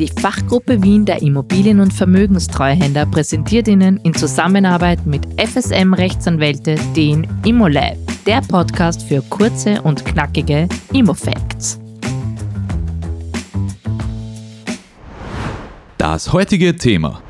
Die Fachgruppe Wien der Immobilien- und Vermögenstreuhänder präsentiert Ihnen in Zusammenarbeit mit FSM Rechtsanwälte den ImmoLab, der Podcast für kurze und knackige Immofacts. Das heutige Thema.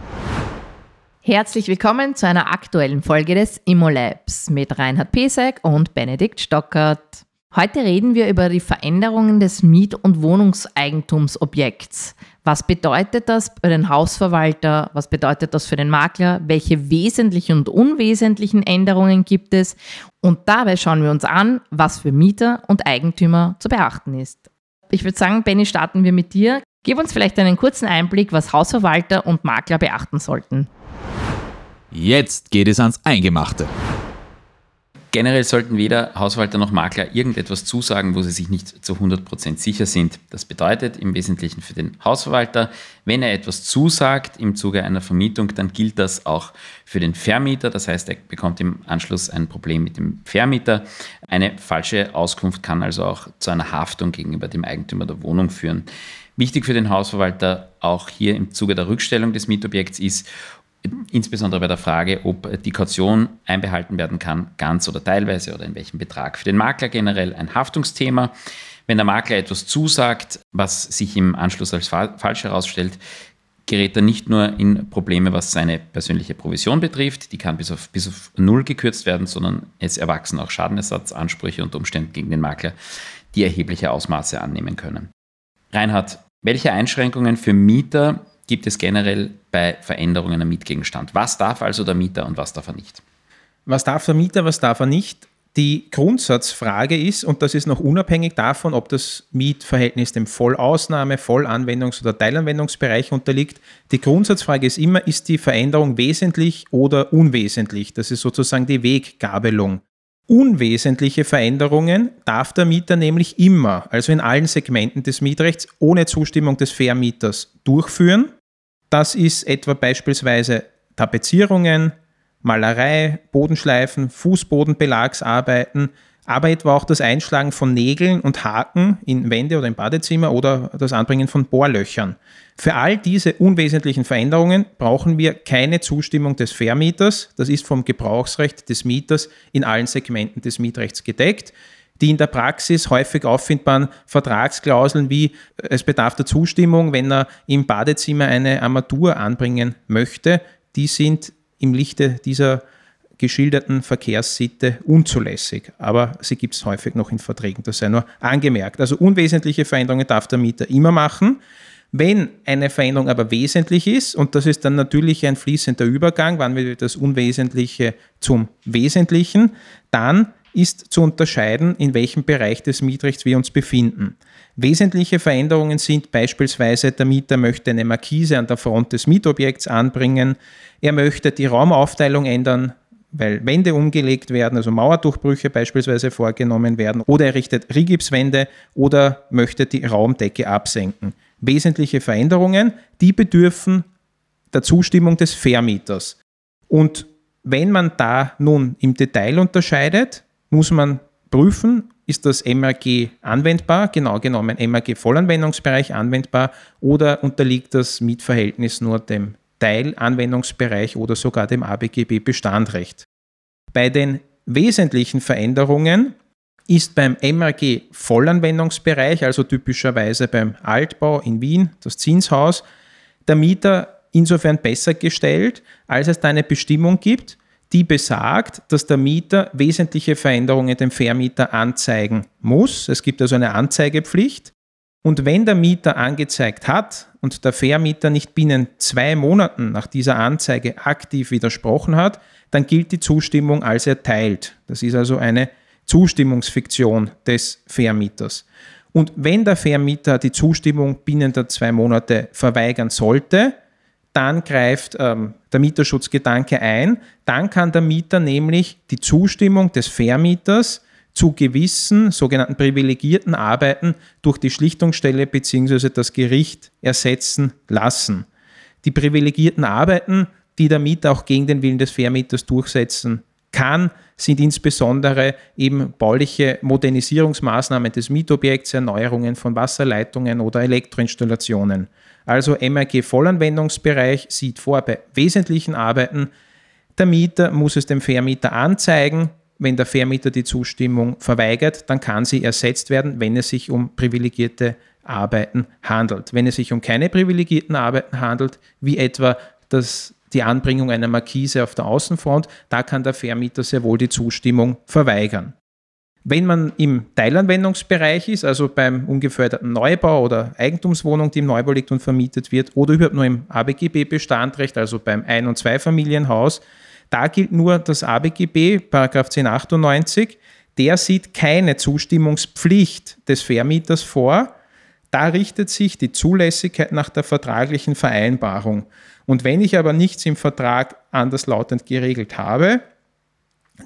Herzlich willkommen zu einer aktuellen Folge des ImmoLabs mit Reinhard Pesek und Benedikt Stockert. Heute reden wir über die Veränderungen des Miet- und Wohnungseigentumsobjekts. Was bedeutet das für den Hausverwalter? Was bedeutet das für den Makler? Welche wesentlichen und unwesentlichen Änderungen gibt es? Und dabei schauen wir uns an, was für Mieter und Eigentümer zu beachten ist. Ich würde sagen, Benny, starten wir mit dir. Gib uns vielleicht einen kurzen Einblick, was Hausverwalter und Makler beachten sollten. Jetzt geht es ans Eingemachte. Generell sollten weder Hausverwalter noch Makler irgendetwas zusagen, wo sie sich nicht zu 100% sicher sind. Das bedeutet im Wesentlichen für den Hausverwalter, wenn er etwas zusagt im Zuge einer Vermietung, dann gilt das auch für den Vermieter. Das heißt, er bekommt im Anschluss ein Problem mit dem Vermieter. Eine falsche Auskunft kann also auch zu einer Haftung gegenüber dem Eigentümer der Wohnung führen. Wichtig für den Hausverwalter auch hier im Zuge der Rückstellung des Mietobjekts ist, insbesondere bei der Frage, ob die Kaution einbehalten werden kann, ganz oder teilweise oder in welchem Betrag. Für den Makler generell ein Haftungsthema. Wenn der Makler etwas zusagt, was sich im Anschluss als falsch herausstellt, gerät er nicht nur in Probleme, was seine persönliche Provision betrifft, die kann bis auf, bis auf null gekürzt werden, sondern es erwachsen auch Schadenersatzansprüche unter Umständen gegen den Makler, die erhebliche Ausmaße annehmen können. Reinhard, welche Einschränkungen für Mieter gibt es generell bei Veränderungen am Mietgegenstand. Was darf also der Mieter und was darf er nicht? Was darf der Mieter, was darf er nicht? Die Grundsatzfrage ist, und das ist noch unabhängig davon, ob das Mietverhältnis dem Vollausnahme-, Vollanwendungs- oder Teilanwendungsbereich unterliegt, die Grundsatzfrage ist immer, ist die Veränderung wesentlich oder unwesentlich? Das ist sozusagen die Weggabelung. Unwesentliche Veränderungen darf der Mieter nämlich immer, also in allen Segmenten des Mietrechts, ohne Zustimmung des Vermieters durchführen. Das ist etwa beispielsweise Tapezierungen, Malerei, Bodenschleifen, Fußbodenbelagsarbeiten, aber etwa auch das Einschlagen von Nägeln und Haken in Wände oder im Badezimmer oder das Anbringen von Bohrlöchern. Für all diese unwesentlichen Veränderungen brauchen wir keine Zustimmung des Vermieters. Das ist vom Gebrauchsrecht des Mieters in allen Segmenten des Mietrechts gedeckt die in der Praxis häufig auffindbaren Vertragsklauseln wie es bedarf der Zustimmung, wenn er im Badezimmer eine Armatur anbringen möchte, die sind im Lichte dieser geschilderten Verkehrssitte unzulässig. Aber sie gibt es häufig noch in Verträgen, das sei nur angemerkt. Also unwesentliche Veränderungen darf der Mieter immer machen. Wenn eine Veränderung aber wesentlich ist, und das ist dann natürlich ein fließender Übergang, wann wir das Unwesentliche zum Wesentlichen, dann ist zu unterscheiden, in welchem Bereich des Mietrechts wir uns befinden. Wesentliche Veränderungen sind beispielsweise, der Mieter möchte eine Markise an der Front des Mietobjekts anbringen, er möchte die Raumaufteilung ändern, weil Wände umgelegt werden, also Mauerdurchbrüche beispielsweise vorgenommen werden, oder er richtet Rigipswände oder möchte die Raumdecke absenken. Wesentliche Veränderungen, die bedürfen der Zustimmung des Vermieters. Und wenn man da nun im Detail unterscheidet, muss man prüfen, ist das MRG anwendbar, genau genommen MRG Vollanwendungsbereich anwendbar oder unterliegt das Mietverhältnis nur dem Teilanwendungsbereich oder sogar dem ABGB Bestandrecht. Bei den wesentlichen Veränderungen ist beim MRG Vollanwendungsbereich, also typischerweise beim Altbau in Wien, das Zinshaus, der Mieter insofern besser gestellt, als es da eine Bestimmung gibt, die besagt, dass der Mieter wesentliche Veränderungen dem Vermieter anzeigen muss. Es gibt also eine Anzeigepflicht. Und wenn der Mieter angezeigt hat und der Vermieter nicht binnen zwei Monaten nach dieser Anzeige aktiv widersprochen hat, dann gilt die Zustimmung als erteilt. Das ist also eine Zustimmungsfiktion des Vermieters. Und wenn der Vermieter die Zustimmung binnen der zwei Monate verweigern sollte, dann greift ähm, der Mieterschutzgedanke ein. Dann kann der Mieter nämlich die Zustimmung des Vermieters zu gewissen sogenannten privilegierten Arbeiten durch die Schlichtungsstelle bzw. das Gericht ersetzen lassen. Die privilegierten Arbeiten, die der Mieter auch gegen den Willen des Vermieters durchsetzen kann, sind insbesondere eben bauliche Modernisierungsmaßnahmen des Mietobjekts, Erneuerungen von Wasserleitungen oder Elektroinstallationen. Also MRG Vollanwendungsbereich sieht vor bei wesentlichen Arbeiten, der Mieter muss es dem Vermieter anzeigen. Wenn der Vermieter die Zustimmung verweigert, dann kann sie ersetzt werden, wenn es sich um privilegierte Arbeiten handelt. Wenn es sich um keine privilegierten Arbeiten handelt, wie etwa das die Anbringung einer Markise auf der Außenfront, da kann der Vermieter sehr wohl die Zustimmung verweigern. Wenn man im Teilanwendungsbereich ist, also beim ungeförderten Neubau oder Eigentumswohnung, die im Neubau liegt und vermietet wird, oder überhaupt nur im ABGB-Bestandrecht, also beim Ein- und Zweifamilienhaus, da gilt nur das ABGB, Paragraph 1098, der sieht keine Zustimmungspflicht des Vermieters vor. Da richtet sich die Zulässigkeit nach der vertraglichen Vereinbarung. Und wenn ich aber nichts im Vertrag anderslautend geregelt habe,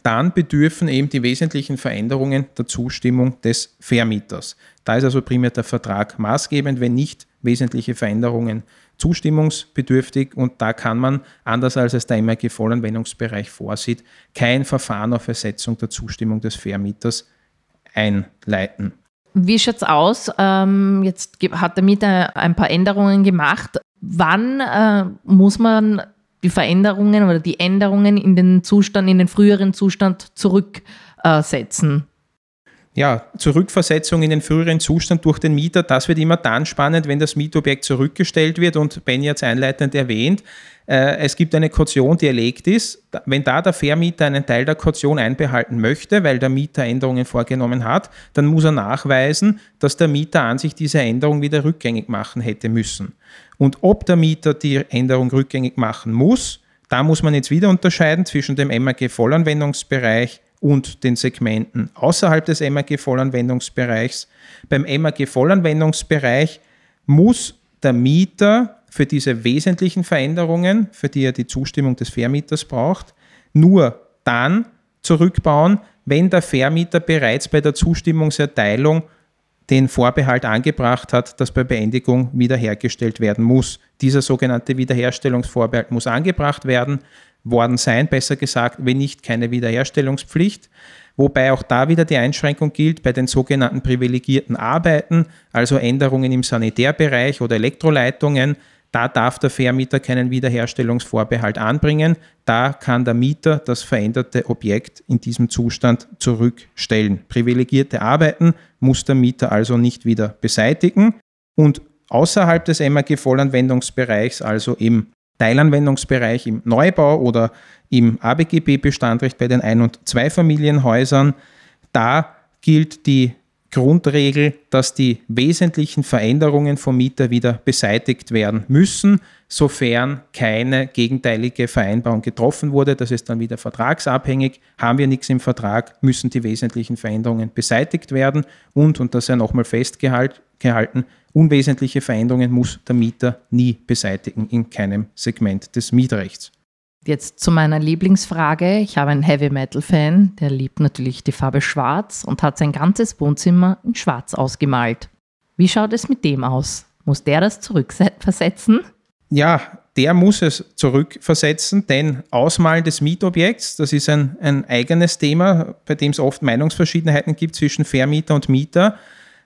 dann bedürfen eben die wesentlichen Veränderungen der Zustimmung des Vermieters. Da ist also primär der Vertrag maßgebend, wenn nicht wesentliche Veränderungen zustimmungsbedürftig und da kann man, anders als es der MRG Vollanwendungsbereich vorsieht, kein Verfahren auf Ersetzung der Zustimmung des Vermieters einleiten. Wie schaut es aus? Ähm, jetzt hat der Mieter ein paar Änderungen gemacht. Wann äh, muss man die Veränderungen oder die Änderungen in den Zustand, in den früheren Zustand zurücksetzen? ja, Zurückversetzung in den früheren Zustand durch den Mieter, das wird immer dann spannend, wenn das Mietobjekt zurückgestellt wird und Ben jetzt einleitend erwähnt, äh, es gibt eine Kaution, die erlegt ist. Wenn da der Vermieter einen Teil der Kaution einbehalten möchte, weil der Mieter Änderungen vorgenommen hat, dann muss er nachweisen, dass der Mieter an sich diese Änderung wieder rückgängig machen hätte müssen. Und ob der Mieter die Änderung rückgängig machen muss, da muss man jetzt wieder unterscheiden zwischen dem MAG Vollanwendungsbereich und den Segmenten außerhalb des MAG-Vollanwendungsbereichs. Beim MAG-Vollanwendungsbereich muss der Mieter für diese wesentlichen Veränderungen, für die er die Zustimmung des Vermieters braucht, nur dann zurückbauen, wenn der Vermieter bereits bei der Zustimmungserteilung den Vorbehalt angebracht hat, dass bei Beendigung wiederhergestellt werden muss. Dieser sogenannte Wiederherstellungsvorbehalt muss angebracht werden worden sein, besser gesagt, wenn nicht keine Wiederherstellungspflicht. Wobei auch da wieder die Einschränkung gilt bei den sogenannten privilegierten Arbeiten, also Änderungen im Sanitärbereich oder Elektroleitungen. Da darf der Vermieter keinen Wiederherstellungsvorbehalt anbringen. Da kann der Mieter das veränderte Objekt in diesem Zustand zurückstellen. Privilegierte Arbeiten muss der Mieter also nicht wieder beseitigen. Und außerhalb des MAG-Vollanwendungsbereichs, also im Teilanwendungsbereich im Neubau oder im ABGB-Bestandrecht bei den Ein- und Zweifamilienhäusern. Da gilt die Grundregel, dass die wesentlichen Veränderungen vom Mieter wieder beseitigt werden müssen, sofern keine gegenteilige Vereinbarung getroffen wurde. Das ist dann wieder vertragsabhängig. Haben wir nichts im Vertrag, müssen die wesentlichen Veränderungen beseitigt werden. Und, und das ist ja nochmal festgehalten, unwesentliche Veränderungen muss der Mieter nie beseitigen in keinem Segment des Mietrechts. Jetzt zu meiner Lieblingsfrage. Ich habe einen Heavy Metal-Fan, der liebt natürlich die Farbe Schwarz und hat sein ganzes Wohnzimmer in Schwarz ausgemalt. Wie schaut es mit dem aus? Muss der das zurückversetzen? Ja, der muss es zurückversetzen, denn Ausmalen des Mietobjekts, das ist ein, ein eigenes Thema, bei dem es oft Meinungsverschiedenheiten gibt zwischen Vermieter und Mieter.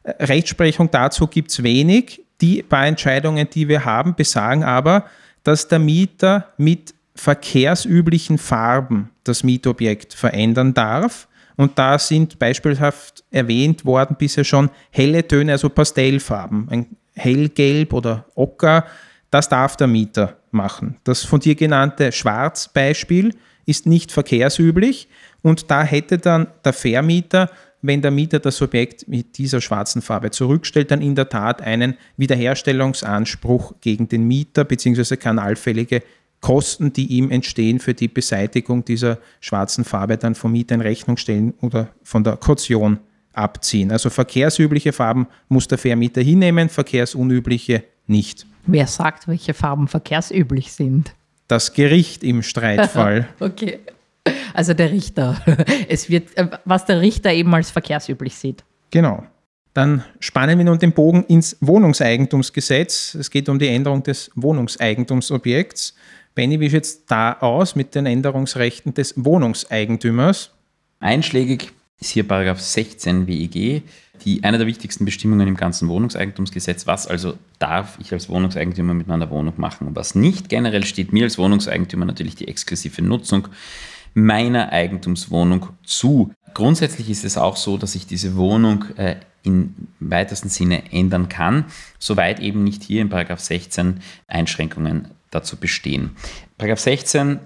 Rechtsprechung dazu gibt es wenig. Die paar Entscheidungen, die wir haben, besagen aber, dass der Mieter mit verkehrsüblichen Farben das Mietobjekt verändern darf. Und da sind beispielhaft erwähnt worden bisher schon helle Töne, also Pastellfarben, ein hellgelb oder ocker, das darf der Mieter machen. Das von dir genannte Schwarzbeispiel ist nicht verkehrsüblich und da hätte dann der Vermieter, wenn der Mieter das Objekt mit dieser schwarzen Farbe zurückstellt, dann in der Tat einen Wiederherstellungsanspruch gegen den Mieter bzw. kann allfällige Kosten, die ihm entstehen für die Beseitigung dieser schwarzen Farbe, dann vom Mieter in Rechnung stellen oder von der Kaution abziehen. Also verkehrsübliche Farben muss der Vermieter hinnehmen, verkehrsunübliche nicht. Wer sagt, welche Farben verkehrsüblich sind? Das Gericht im Streitfall. okay. Also der Richter. Es wird, äh, was der Richter eben als verkehrsüblich sieht. Genau. Dann spannen wir nun den Bogen ins Wohnungseigentumsgesetz. Es geht um die Änderung des Wohnungseigentumsobjekts. Benny, wie sieht es da aus mit den Änderungsrechten des Wohnungseigentümers? Einschlägig ist hier Paragraph 16 WEG, die eine der wichtigsten Bestimmungen im ganzen Wohnungseigentumsgesetz. Was also darf ich als Wohnungseigentümer mit meiner Wohnung machen und was nicht? Generell steht mir als Wohnungseigentümer natürlich die exklusive Nutzung meiner Eigentumswohnung zu. Grundsätzlich ist es auch so, dass ich diese Wohnung äh, im weitesten Sinne ändern kann, soweit eben nicht hier in Paragraph 16 Einschränkungen dazu bestehen. Paragraph 16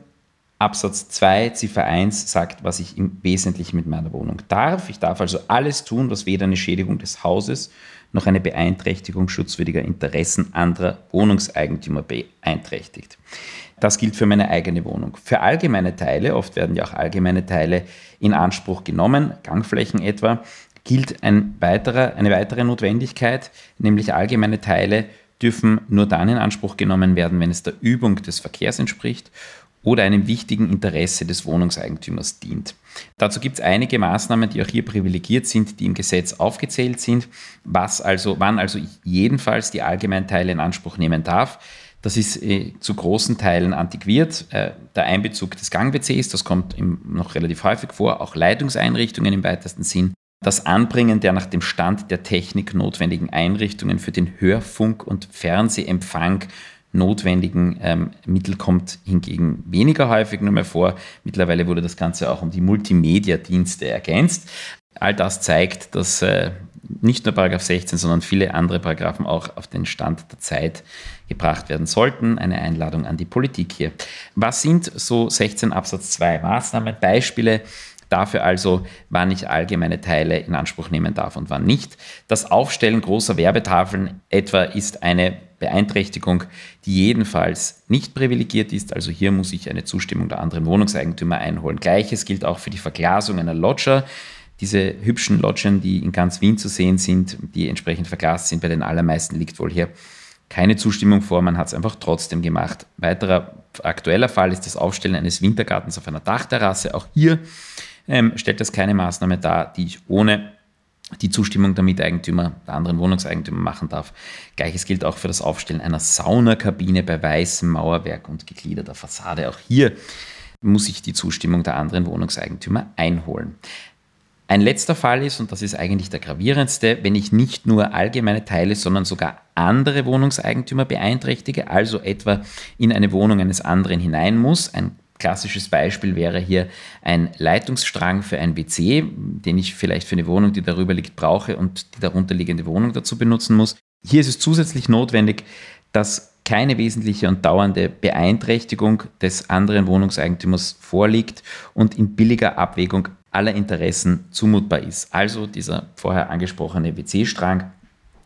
Absatz 2, Ziffer 1 sagt, was ich im Wesentlichen mit meiner Wohnung darf. Ich darf also alles tun, was weder eine Schädigung des Hauses noch eine Beeinträchtigung schutzwürdiger Interessen anderer Wohnungseigentümer beeinträchtigt. Das gilt für meine eigene Wohnung. Für allgemeine Teile, oft werden ja auch allgemeine Teile in Anspruch genommen, Gangflächen etwa, gilt ein weiterer, eine weitere Notwendigkeit, nämlich allgemeine Teile dürfen nur dann in Anspruch genommen werden, wenn es der Übung des Verkehrs entspricht oder einem wichtigen Interesse des Wohnungseigentümers dient. Dazu gibt es einige Maßnahmen, die auch hier privilegiert sind, die im Gesetz aufgezählt sind, was also, wann also jedenfalls die Allgemeinteile in Anspruch nehmen darf. Das ist äh, zu großen Teilen antiquiert. Äh, der Einbezug des Gang-WCs, das kommt im, noch relativ häufig vor, auch Leitungseinrichtungen im weitesten Sinn. Das Anbringen der nach dem Stand der Technik notwendigen Einrichtungen für den Hörfunk- und Fernsehempfang notwendigen ähm, Mittel kommt hingegen weniger häufig nur mehr vor. Mittlerweile wurde das Ganze auch um die Multimedia-Dienste ergänzt. All das zeigt, dass äh, nicht nur Paragraph 16, sondern viele andere Paragraphen auch auf den Stand der Zeit gebracht werden sollten. Eine Einladung an die Politik hier. Was sind so 16 Absatz 2 Maßnahmen, Beispiele? Dafür also, wann ich allgemeine Teile in Anspruch nehmen darf und wann nicht. Das Aufstellen großer Werbetafeln etwa ist eine Beeinträchtigung, die jedenfalls nicht privilegiert ist. Also hier muss ich eine Zustimmung der anderen Wohnungseigentümer einholen. Gleiches gilt auch für die Verglasung einer Lodger. Diese hübschen Lodgen, die in ganz Wien zu sehen sind, die entsprechend verglast sind, bei den allermeisten liegt wohl hier keine Zustimmung vor, man hat es einfach trotzdem gemacht. Weiterer aktueller Fall ist das Aufstellen eines Wintergartens auf einer Dachterrasse. Auch hier ähm, stellt das keine Maßnahme dar, die ich ohne die Zustimmung der Miteigentümer, der anderen Wohnungseigentümer machen darf. Gleiches gilt auch für das Aufstellen einer Saunakabine bei weißem Mauerwerk und gegliederter Fassade. Auch hier muss ich die Zustimmung der anderen Wohnungseigentümer einholen. Ein letzter Fall ist, und das ist eigentlich der gravierendste, wenn ich nicht nur allgemeine Teile, sondern sogar andere Wohnungseigentümer beeinträchtige, also etwa in eine Wohnung eines anderen hinein muss, ein Klassisches Beispiel wäre hier ein Leitungsstrang für ein WC, den ich vielleicht für eine Wohnung, die darüber liegt, brauche und die darunterliegende Wohnung dazu benutzen muss. Hier ist es zusätzlich notwendig, dass keine wesentliche und dauernde Beeinträchtigung des anderen Wohnungseigentümers vorliegt und in billiger Abwägung aller Interessen zumutbar ist. Also dieser vorher angesprochene WC-Strang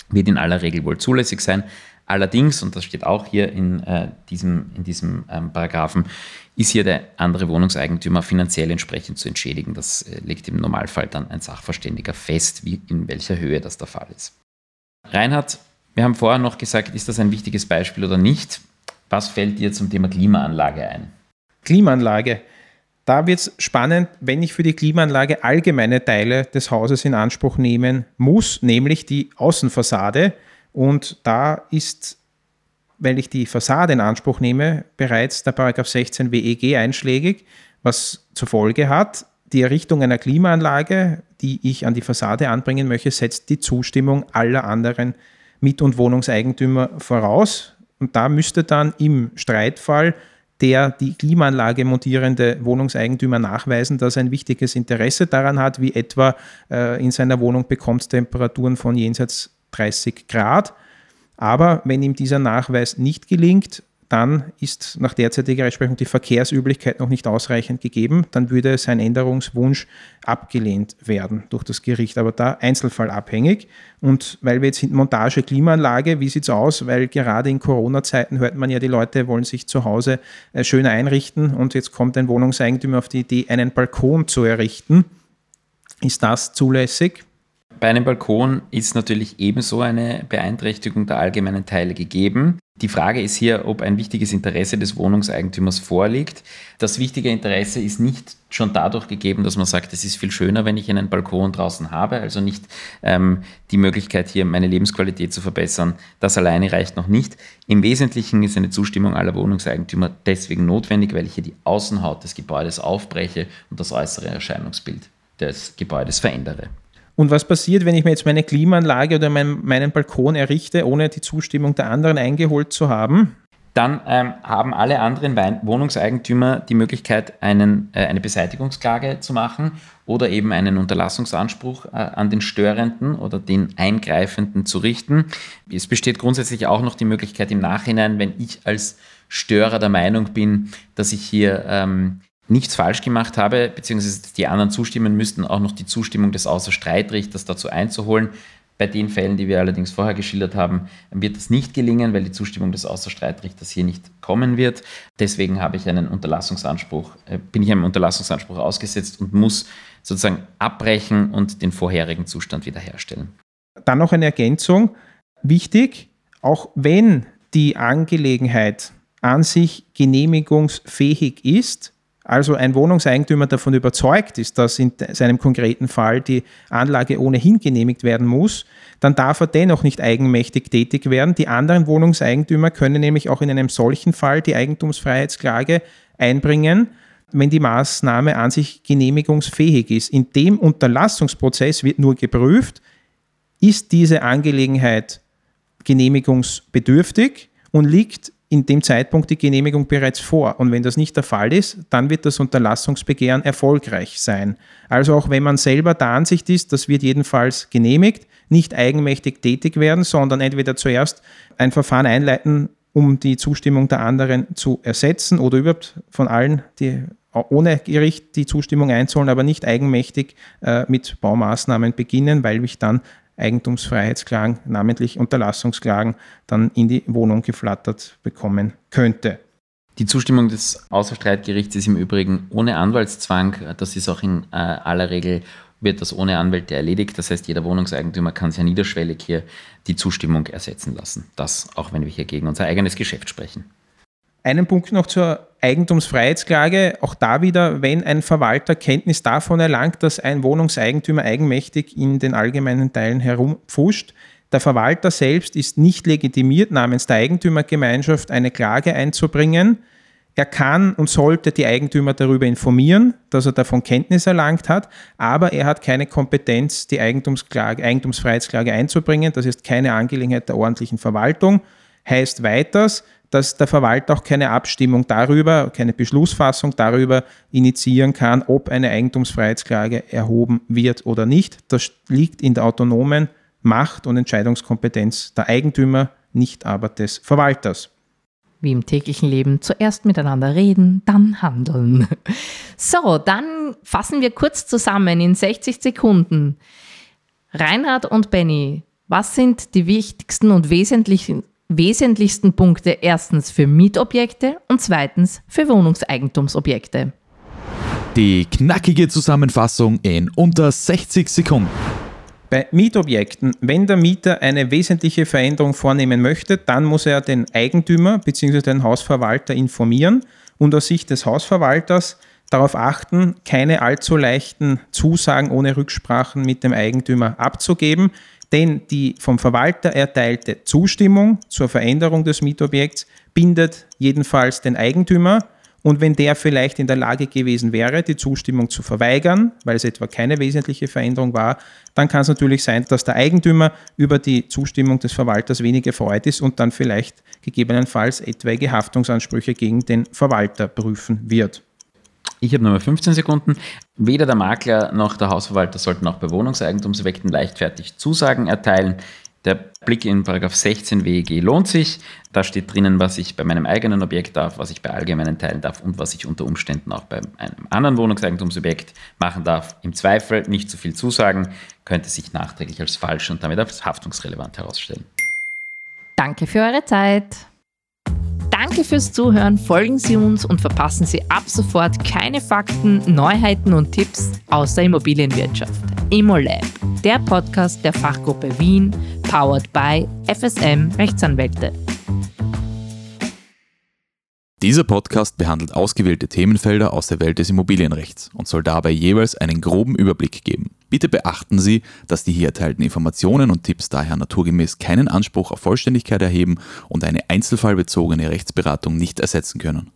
wird in aller Regel wohl zulässig sein. Allerdings, und das steht auch hier in äh, diesem, in diesem ähm, Paragraphen, ist hier der andere Wohnungseigentümer finanziell entsprechend zu entschädigen. Das äh, legt im Normalfall dann ein Sachverständiger fest, wie, in welcher Höhe das der Fall ist. Reinhard, wir haben vorher noch gesagt, ist das ein wichtiges Beispiel oder nicht? Was fällt dir zum Thema Klimaanlage ein? Klimaanlage. Da wird es spannend, wenn ich für die Klimaanlage allgemeine Teile des Hauses in Anspruch nehmen muss, nämlich die Außenfassade. Und da ist weil ich die Fassade in Anspruch nehme, bereits der Paragraph 16 WEG einschlägig, was zur Folge hat, die Errichtung einer Klimaanlage, die ich an die Fassade anbringen möchte, setzt die Zustimmung aller anderen Mit- und Wohnungseigentümer voraus. Und da müsste dann im Streitfall der die Klimaanlage montierende Wohnungseigentümer nachweisen, dass er ein wichtiges Interesse daran hat, wie etwa äh, in seiner Wohnung bekommt Temperaturen von jenseits 30 Grad aber wenn ihm dieser Nachweis nicht gelingt, dann ist nach derzeitiger Rechtsprechung die Verkehrsüblichkeit noch nicht ausreichend gegeben. Dann würde sein Änderungswunsch abgelehnt werden durch das Gericht, aber da einzelfallabhängig. Und weil wir jetzt in Montage Klimaanlage, wie sieht es aus? Weil gerade in Corona-Zeiten hört man ja, die Leute wollen sich zu Hause äh, schön einrichten und jetzt kommt ein Wohnungseigentümer auf die Idee, einen Balkon zu errichten. Ist das zulässig? Bei einem Balkon ist natürlich ebenso eine Beeinträchtigung der allgemeinen Teile gegeben. Die Frage ist hier, ob ein wichtiges Interesse des Wohnungseigentümers vorliegt. Das wichtige Interesse ist nicht schon dadurch gegeben, dass man sagt, es ist viel schöner, wenn ich einen Balkon draußen habe, also nicht ähm, die Möglichkeit, hier meine Lebensqualität zu verbessern. Das alleine reicht noch nicht. Im Wesentlichen ist eine Zustimmung aller Wohnungseigentümer deswegen notwendig, weil ich hier die Außenhaut des Gebäudes aufbreche und das äußere Erscheinungsbild des Gebäudes verändere. Und was passiert, wenn ich mir jetzt meine Klimaanlage oder mein, meinen Balkon errichte, ohne die Zustimmung der anderen eingeholt zu haben? Dann ähm, haben alle anderen Wohnungseigentümer die Möglichkeit, einen, äh, eine Beseitigungsklage zu machen oder eben einen Unterlassungsanspruch äh, an den Störenden oder den Eingreifenden zu richten. Es besteht grundsätzlich auch noch die Möglichkeit im Nachhinein, wenn ich als Störer der Meinung bin, dass ich hier ähm, nichts falsch gemacht habe, beziehungsweise die anderen zustimmen müssten, auch noch die Zustimmung des Außerstreitrichters dazu einzuholen. Bei den Fällen, die wir allerdings vorher geschildert haben, wird das nicht gelingen, weil die Zustimmung des Außerstreitrichters hier nicht kommen wird. Deswegen habe ich einen Unterlassungsanspruch, äh, bin ich einem Unterlassungsanspruch ausgesetzt und muss sozusagen abbrechen und den vorherigen Zustand wiederherstellen. Dann noch eine Ergänzung. Wichtig, auch wenn die Angelegenheit an sich genehmigungsfähig ist, also ein Wohnungseigentümer davon überzeugt ist, dass in seinem konkreten Fall die Anlage ohnehin genehmigt werden muss, dann darf er dennoch nicht eigenmächtig tätig werden. Die anderen Wohnungseigentümer können nämlich auch in einem solchen Fall die Eigentumsfreiheitsklage einbringen, wenn die Maßnahme an sich genehmigungsfähig ist. In dem Unterlassungsprozess wird nur geprüft, ist diese Angelegenheit genehmigungsbedürftig und liegt in dem Zeitpunkt die Genehmigung bereits vor. Und wenn das nicht der Fall ist, dann wird das Unterlassungsbegehren erfolgreich sein. Also auch wenn man selber der Ansicht ist, das wird jedenfalls genehmigt, nicht eigenmächtig tätig werden, sondern entweder zuerst ein Verfahren einleiten, um die Zustimmung der anderen zu ersetzen oder überhaupt von allen, die ohne Gericht die Zustimmung einzuholen, aber nicht eigenmächtig äh, mit Baumaßnahmen beginnen, weil ich dann Eigentumsfreiheitsklagen, namentlich Unterlassungsklagen, dann in die Wohnung geflattert bekommen könnte. Die Zustimmung des Außerstreitgerichts ist im Übrigen ohne Anwaltszwang. Das ist auch in äh, aller Regel, wird das ohne Anwälte erledigt. Das heißt, jeder Wohnungseigentümer kann sehr niederschwellig hier die Zustimmung ersetzen lassen. Das auch, wenn wir hier gegen unser eigenes Geschäft sprechen. Einen Punkt noch zur Eigentumsfreiheitsklage. Auch da wieder, wenn ein Verwalter Kenntnis davon erlangt, dass ein Wohnungseigentümer eigenmächtig in den allgemeinen Teilen herumpfuscht, der Verwalter selbst ist nicht legitimiert, namens der Eigentümergemeinschaft eine Klage einzubringen. Er kann und sollte die Eigentümer darüber informieren, dass er davon Kenntnis erlangt hat, aber er hat keine Kompetenz, die Eigentumsklage, Eigentumsfreiheitsklage einzubringen. Das ist keine Angelegenheit der ordentlichen Verwaltung. Heißt weiters, dass der Verwalter auch keine Abstimmung darüber, keine Beschlussfassung darüber initiieren kann, ob eine Eigentumsfreiheitsklage erhoben wird oder nicht. Das liegt in der autonomen Macht und Entscheidungskompetenz der Eigentümer, nicht aber des Verwalters. Wie im täglichen Leben zuerst miteinander reden, dann handeln. So, dann fassen wir kurz zusammen in 60 Sekunden. Reinhard und Benny, was sind die wichtigsten und wesentlichen wesentlichsten Punkte erstens für Mietobjekte und zweitens für Wohnungseigentumsobjekte. Die knackige Zusammenfassung in unter 60 Sekunden. Bei Mietobjekten, wenn der Mieter eine wesentliche Veränderung vornehmen möchte, dann muss er den Eigentümer bzw. den Hausverwalter informieren und aus Sicht des Hausverwalters darauf achten, keine allzu leichten Zusagen ohne Rücksprachen mit dem Eigentümer abzugeben. Denn die vom Verwalter erteilte Zustimmung zur Veränderung des Mietobjekts bindet jedenfalls den Eigentümer. Und wenn der vielleicht in der Lage gewesen wäre, die Zustimmung zu verweigern, weil es etwa keine wesentliche Veränderung war, dann kann es natürlich sein, dass der Eigentümer über die Zustimmung des Verwalters wenig erfreut ist und dann vielleicht gegebenenfalls etwaige Haftungsansprüche gegen den Verwalter prüfen wird. Ich habe nochmal 15 Sekunden. Weder der Makler noch der Hausverwalter sollten auch bei Wohnungseigentumsobjekten leichtfertig Zusagen erteilen. Der Blick in 16 WEG lohnt sich. Da steht drinnen, was ich bei meinem eigenen Objekt darf, was ich bei allgemeinen Teilen darf und was ich unter Umständen auch bei einem anderen Wohnungseigentumsobjekt machen darf. Im Zweifel nicht zu viel zusagen, könnte sich nachträglich als falsch und damit als haftungsrelevant herausstellen. Danke für eure Zeit. Danke fürs Zuhören, folgen Sie uns und verpassen Sie ab sofort keine Fakten, Neuheiten und Tipps aus der Immobilienwirtschaft. ImmoLab, der Podcast der Fachgruppe Wien, powered by FSM Rechtsanwälte. Dieser Podcast behandelt ausgewählte Themenfelder aus der Welt des Immobilienrechts und soll dabei jeweils einen groben Überblick geben. Bitte beachten Sie, dass die hier erteilten Informationen und Tipps daher naturgemäß keinen Anspruch auf Vollständigkeit erheben und eine einzelfallbezogene Rechtsberatung nicht ersetzen können.